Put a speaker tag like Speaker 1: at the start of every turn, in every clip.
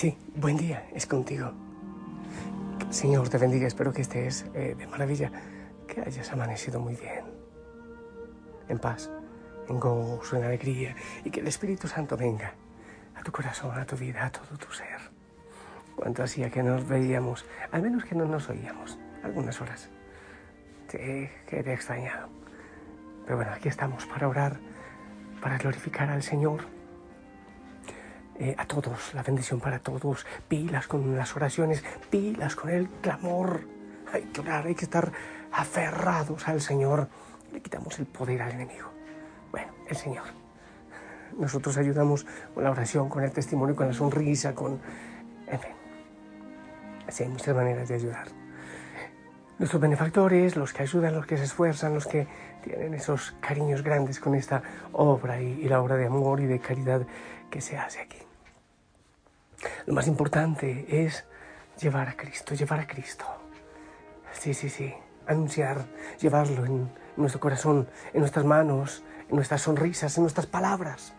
Speaker 1: Sí, buen día, es contigo. Señor te bendiga, espero que estés eh, de maravilla, que hayas amanecido muy bien, en paz, en gozo, en alegría, y que el Espíritu Santo venga a tu corazón, a tu vida, a todo tu ser. Cuánto hacía que nos veíamos, al menos que no nos oíamos, algunas horas. Te he extrañado. Pero bueno, aquí estamos para orar, para glorificar al Señor eh, a todos, la bendición para todos, pilas con las oraciones, pilas con el clamor. Hay que orar, hay que estar aferrados al Señor. Le quitamos el poder al enemigo. Bueno, el Señor. Nosotros ayudamos con la oración, con el testimonio, con la sonrisa, con... En fin. Así hay muchas maneras de ayudar. Nuestros benefactores, los que ayudan, los que se esfuerzan, los que tienen esos cariños grandes con esta obra y, y la obra de amor y de caridad que se hace aquí. Lo más importante es llevar a Cristo, llevar a Cristo. Sí, sí, sí. Anunciar, llevarlo en nuestro corazón, en nuestras manos, en nuestras sonrisas, en nuestras palabras.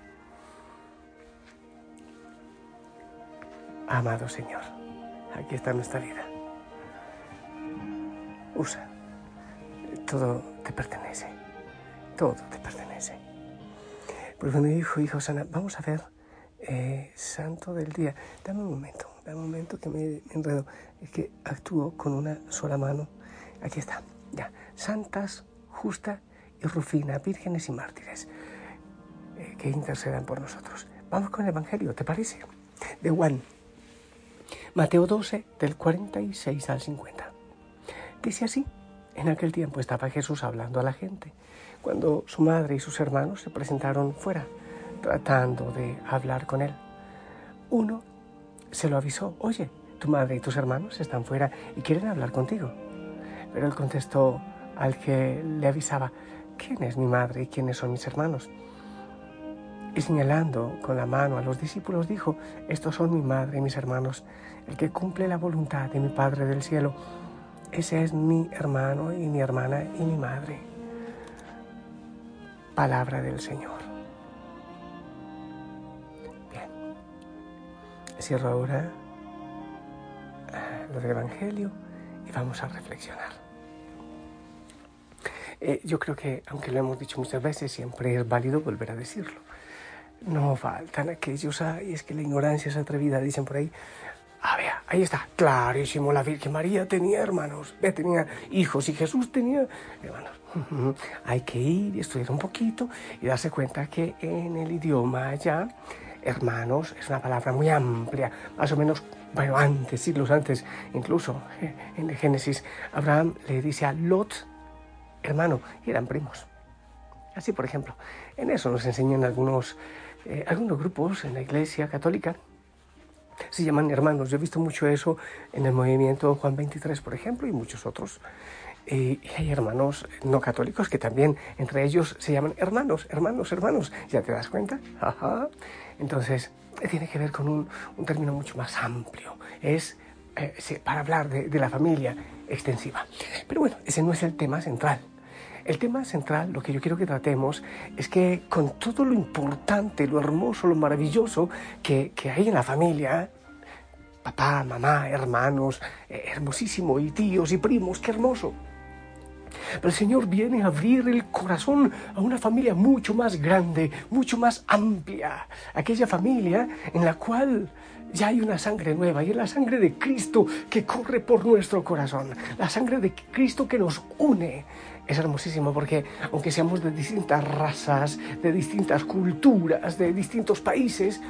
Speaker 1: Amado Señor, aquí está nuestra vida. Usa. Todo te pertenece. Todo te pertenece. Pues cuando dijo, hijo Sana, vamos a ver eh, santo del día. Dame un momento, dame un momento que me enredo. Es que actúo con una sola mano. Aquí está, ya. Santas, Justa y Rufina, vírgenes y mártires, eh, que intercedan por nosotros. Vamos con el Evangelio, ¿te parece? De Juan, Mateo 12, del 46 al 50. Dice así, en aquel tiempo estaba Jesús hablando a la gente, cuando su madre y sus hermanos se presentaron fuera tratando de hablar con él. Uno se lo avisó, oye, tu madre y tus hermanos están fuera y quieren hablar contigo. Pero él contestó al que le avisaba, ¿quién es mi madre y quiénes son mis hermanos? Y señalando con la mano a los discípulos dijo, estos son mi madre y mis hermanos, el que cumple la voluntad de mi Padre del cielo, ese es mi hermano y mi hermana y mi madre. Palabra del Señor. Cierro ahora lo del Evangelio y vamos a reflexionar. Eh, yo creo que, aunque lo hemos dicho muchas veces, siempre es válido volver a decirlo. No faltan aquellos, ay, es que la ignorancia es atrevida, dicen por ahí. Ah, vea, ahí está, clarísimo, la Virgen María tenía hermanos, tenía hijos y Jesús tenía hermanos. Hay que ir y estudiar un poquito y darse cuenta que en el idioma allá hermanos es una palabra muy amplia, más o menos, bueno, antes, siglos antes, incluso en Génesis, Abraham le dice a Lot, hermano, y eran primos. Así, por ejemplo, en eso nos enseñan algunos, eh, algunos grupos en la Iglesia Católica. Se llaman hermanos. Yo he visto mucho eso en el movimiento Juan 23, por ejemplo, y muchos otros. y hay hermanos no católicos que también entre ellos se llaman hermanos, hermanos, hermanos. ¿Ya te das cuenta? Ajá. Entonces, tiene que ver con un, término mucho más amplio. Es eh, para hablar de, de la familia extensiva. Pero bueno, ese no es el tema central. El tema central, lo que yo quiero que tratemos, es que con todo lo importante, lo hermoso, lo maravilloso que, que hay en la familia, papá, mamá, hermanos, eh, hermosísimo, y tíos y primos, qué hermoso. Pero el Señor viene a abrir el corazón a una familia mucho más grande, mucho más amplia. Aquella familia en la cual ya hay una sangre nueva y es la sangre de Cristo que corre por nuestro corazón, la sangre de Cristo que nos une. Es hermosísimo porque aunque seamos de distintas razas, de distintas culturas, de distintos países,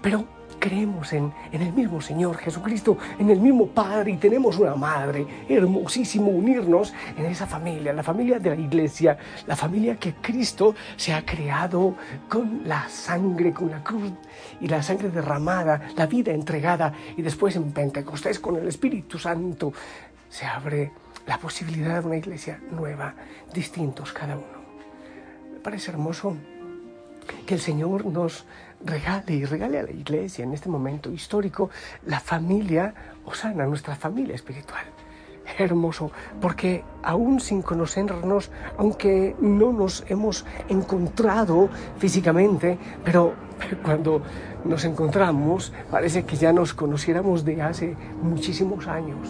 Speaker 1: pero creemos en, el mismo Señor Jesucristo, en el mismo Padre y tenemos una madre. Hermosísimo unirnos en esa familia, la familia de la iglesia, la familia que Cristo se ha creado con la sangre, con la cruz y la sangre derramada, la vida entregada y después en Pentecostés con el Espíritu Santo se abre la posibilidad de una iglesia nueva, distintos cada uno. Me parece hermoso que el Señor nos regale y regale a la iglesia en este momento histórico la familia Osana, nuestra familia espiritual. hermoso, porque aún sin conocernos, aunque no nos hemos encontrado físicamente, pero cuando nos encontramos parece que ya nos conociéramos de hace muchísimos años.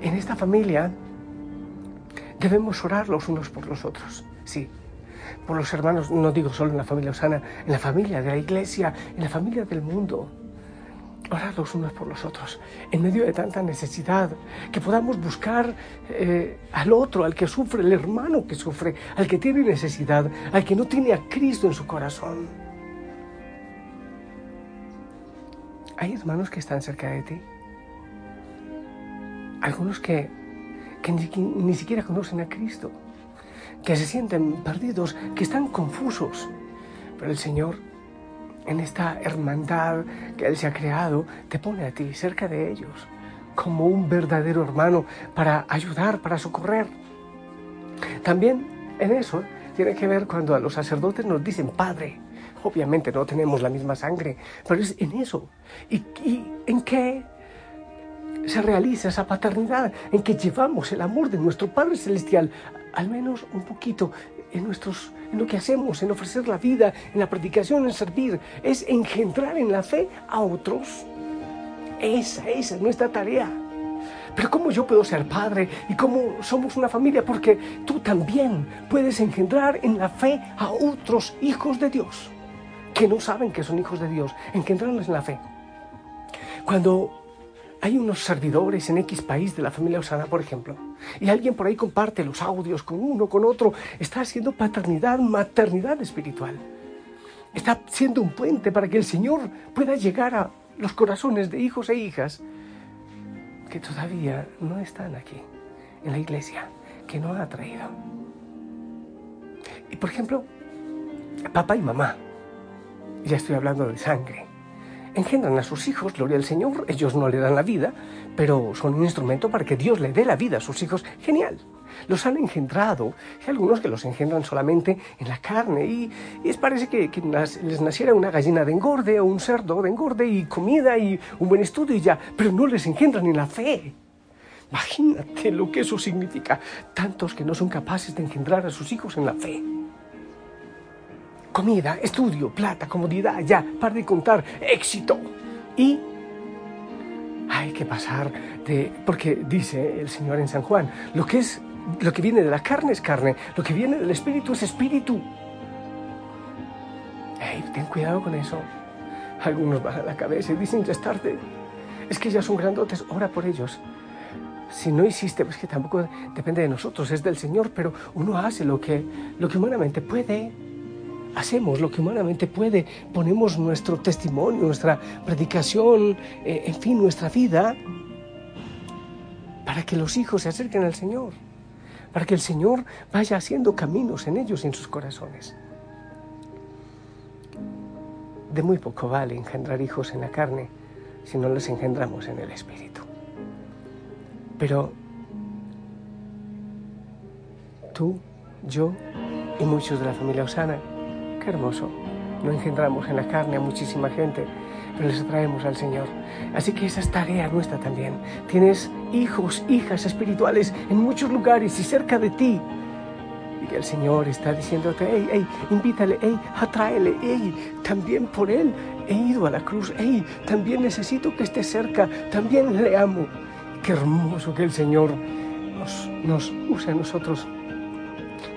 Speaker 1: En esta familia debemos orar los unos por los otros, sí. Por los hermanos, no digo solo en la familia Osana, en la familia de la iglesia, en la familia del mundo. Orar los unos por los otros, en medio de tanta necesidad, que podamos buscar eh, al otro, al que sufre, el hermano que sufre, al que tiene necesidad, al que no tiene a Cristo en su corazón. Hay hermanos que están cerca de ti, algunos que, que ni, ni siquiera conocen a Cristo, que se sienten perdidos, que están confusos, pero el Señor en esta hermandad que Él se ha creado, te pone a ti cerca de ellos, como un verdadero hermano para ayudar, para socorrer. También en eso tiene que ver cuando a los sacerdotes nos dicen Padre. Obviamente no tenemos la misma sangre, pero es en eso. ¿Y, y en qué se realiza esa paternidad? En que llevamos el amor de nuestro Padre Celestial, al menos un poquito, en, nuestros, en lo que hacemos, en ofrecer la vida, en la predicación, en servir, es engendrar en la fe a otros. Esa, esa es nuestra tarea. Pero ¿cómo yo puedo ser padre y cómo somos una familia? Porque tú también puedes engendrar en la fe a otros hijos de Dios que no saben que son hijos de Dios, engendrarlos en la fe. Cuando hay unos servidores en X país de la familia Osana, por ejemplo, y alguien por ahí comparte los audios con uno, con otro, está haciendo paternidad, maternidad espiritual. Está siendo un puente para que el Señor pueda llegar a los corazones de hijos e hijas que todavía no están aquí, en la iglesia, que no ha traído. Y por ejemplo, papá y mamá, ya estoy hablando de sangre, engendran a sus hijos, gloria al Señor, ellos no le dan la vida, pero son un instrumento para que Dios le dé la vida a sus hijos. Genial. Los han engendrado. Hay algunos que los engendran solamente en la carne y, les parece que, les naciera una gallina de engorde o un cerdo de engorde y comida y un buen estudio y ya, pero no les engendran en la fe. Imagínate lo que eso significa. Tantos que no son capaces de engendrar a sus hijos en la fe comida, estudio, plata, comodidad, ya, para de contar, éxito. Y hay que pasar de, porque dice el Señor en San Juan, lo que es, lo que viene de la carne es carne, lo que viene del espíritu es espíritu. Hey, ten cuidado con eso. Algunos bajan la cabeza y dicen, ya es tarde. Es que ya son grandotes, ora por ellos. Si no hiciste, pues que tampoco depende de nosotros, es del Señor, pero uno hace lo que, lo que humanamente puede hacemos lo que humanamente puede, ponemos nuestro testimonio, nuestra predicación, eh, en fin, nuestra vida, para que los hijos se acerquen al Señor, para que el Señor vaya haciendo caminos en ellos y en sus corazones. De muy poco vale engendrar hijos en la carne si no los engendramos en el Espíritu. Pero tú, yo y muchos de la familia Osana Qué hermoso. No engendramos en la carne a muchísima gente, pero les atraemos al Señor. Así que esa es tarea nuestra también. Tienes hijos, hijas espirituales en muchos lugares y cerca de ti. Y que el Señor está diciéndote, hey, hey, invítale, hey, atráele, hey, también por Él he ido a la cruz, hey, también necesito que esté cerca, también le amo. Qué hermoso que el Señor nos, nos use a nosotros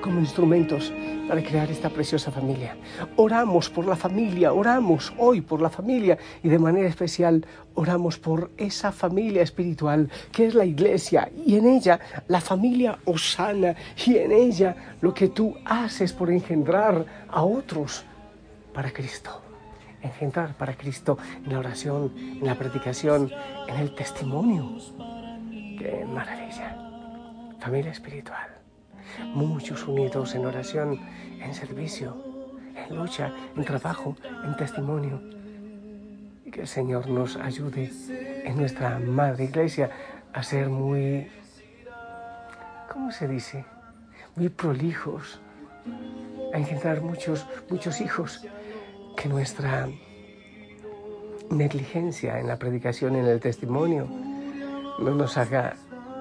Speaker 1: como instrumentos para crear esta preciosa familia. Oramos por la familia, oramos hoy por la familia y de manera especial oramos por esa familia espiritual que es la iglesia y en ella la familia osana y en ella lo que tú haces por engendrar a otros para Cristo. Engendrar para Cristo en la oración, en la predicación, en el testimonio. Qué maravilla. Familia espiritual muchos unidos en oración, en servicio, en lucha, en trabajo, en testimonio. Que el Señor nos ayude en nuestra madre iglesia a ser muy, ¿cómo se dice? Muy prolijos, a engendrar muchos, muchos hijos, que nuestra negligencia en la predicación, en el testimonio, no nos haga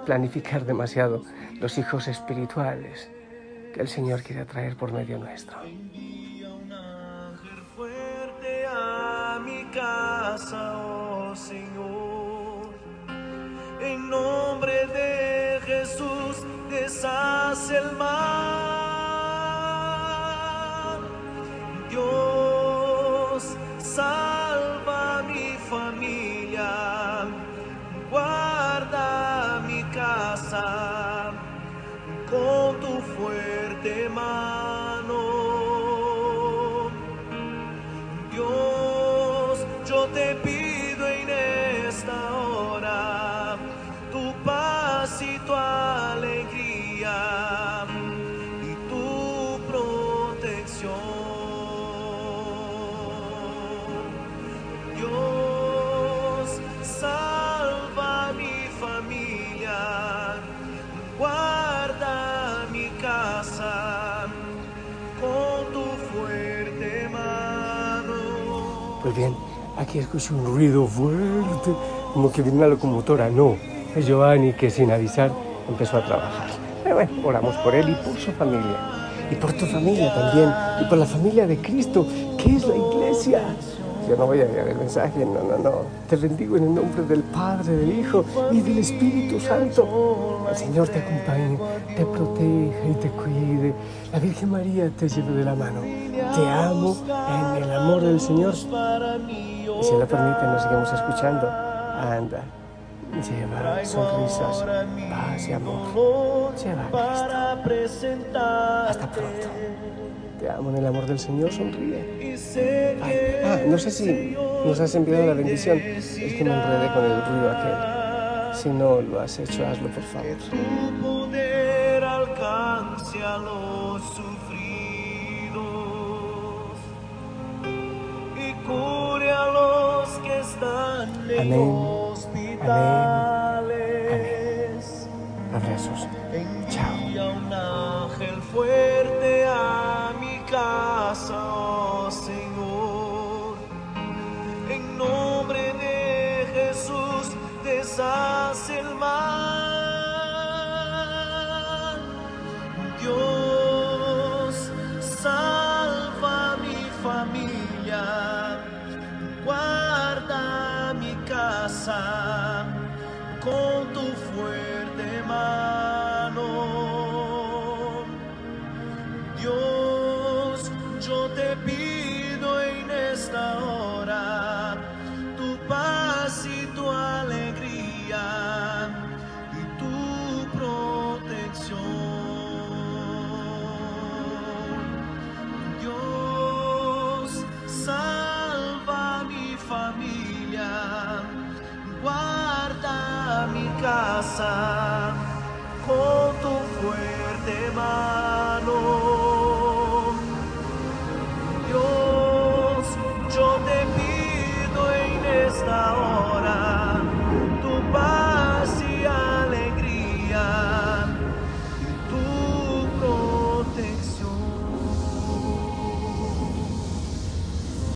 Speaker 1: planificar demasiado los hijos espirituales que el Señor quiere traer por medio nuestro.
Speaker 2: Oh Señor, en nombre de Jesús deshace el mal.
Speaker 1: Pues bien, aquí escucho un ruido fuerte, como que viene una locomotora. No, es Giovanni que sin avisar empezó a trabajar. Pero bueno, oramos por él y por su familia. Y por tu familia también. Y por la familia de Cristo, que es la iglesia. Yo no voy a enviar el mensaje, no, no, no. Te bendigo en el nombre del Padre, del Hijo y del Espíritu Santo. El Señor te acompañe, te proteja y te cuide. La Virgen María te lleve de la mano. Te amo en el amor del Señor. Y si lo permite, nos seguimos escuchando. Anda, lleva sonrisas, paz y amor. Lleva Cristo. Hasta pronto. Te amo en el amor del Señor, sonríe. Ay, ah, no sé si nos has enviado la bendición. Es que me enredé con el ruido aquel. Si no lo has hecho, hazlo por favor.
Speaker 2: tu poder alcance a los sufridos y cure a los que están en
Speaker 1: Amén.
Speaker 2: hospitales.
Speaker 1: Abrazos. Chao.
Speaker 2: Casa, casa con tu fuerte mano.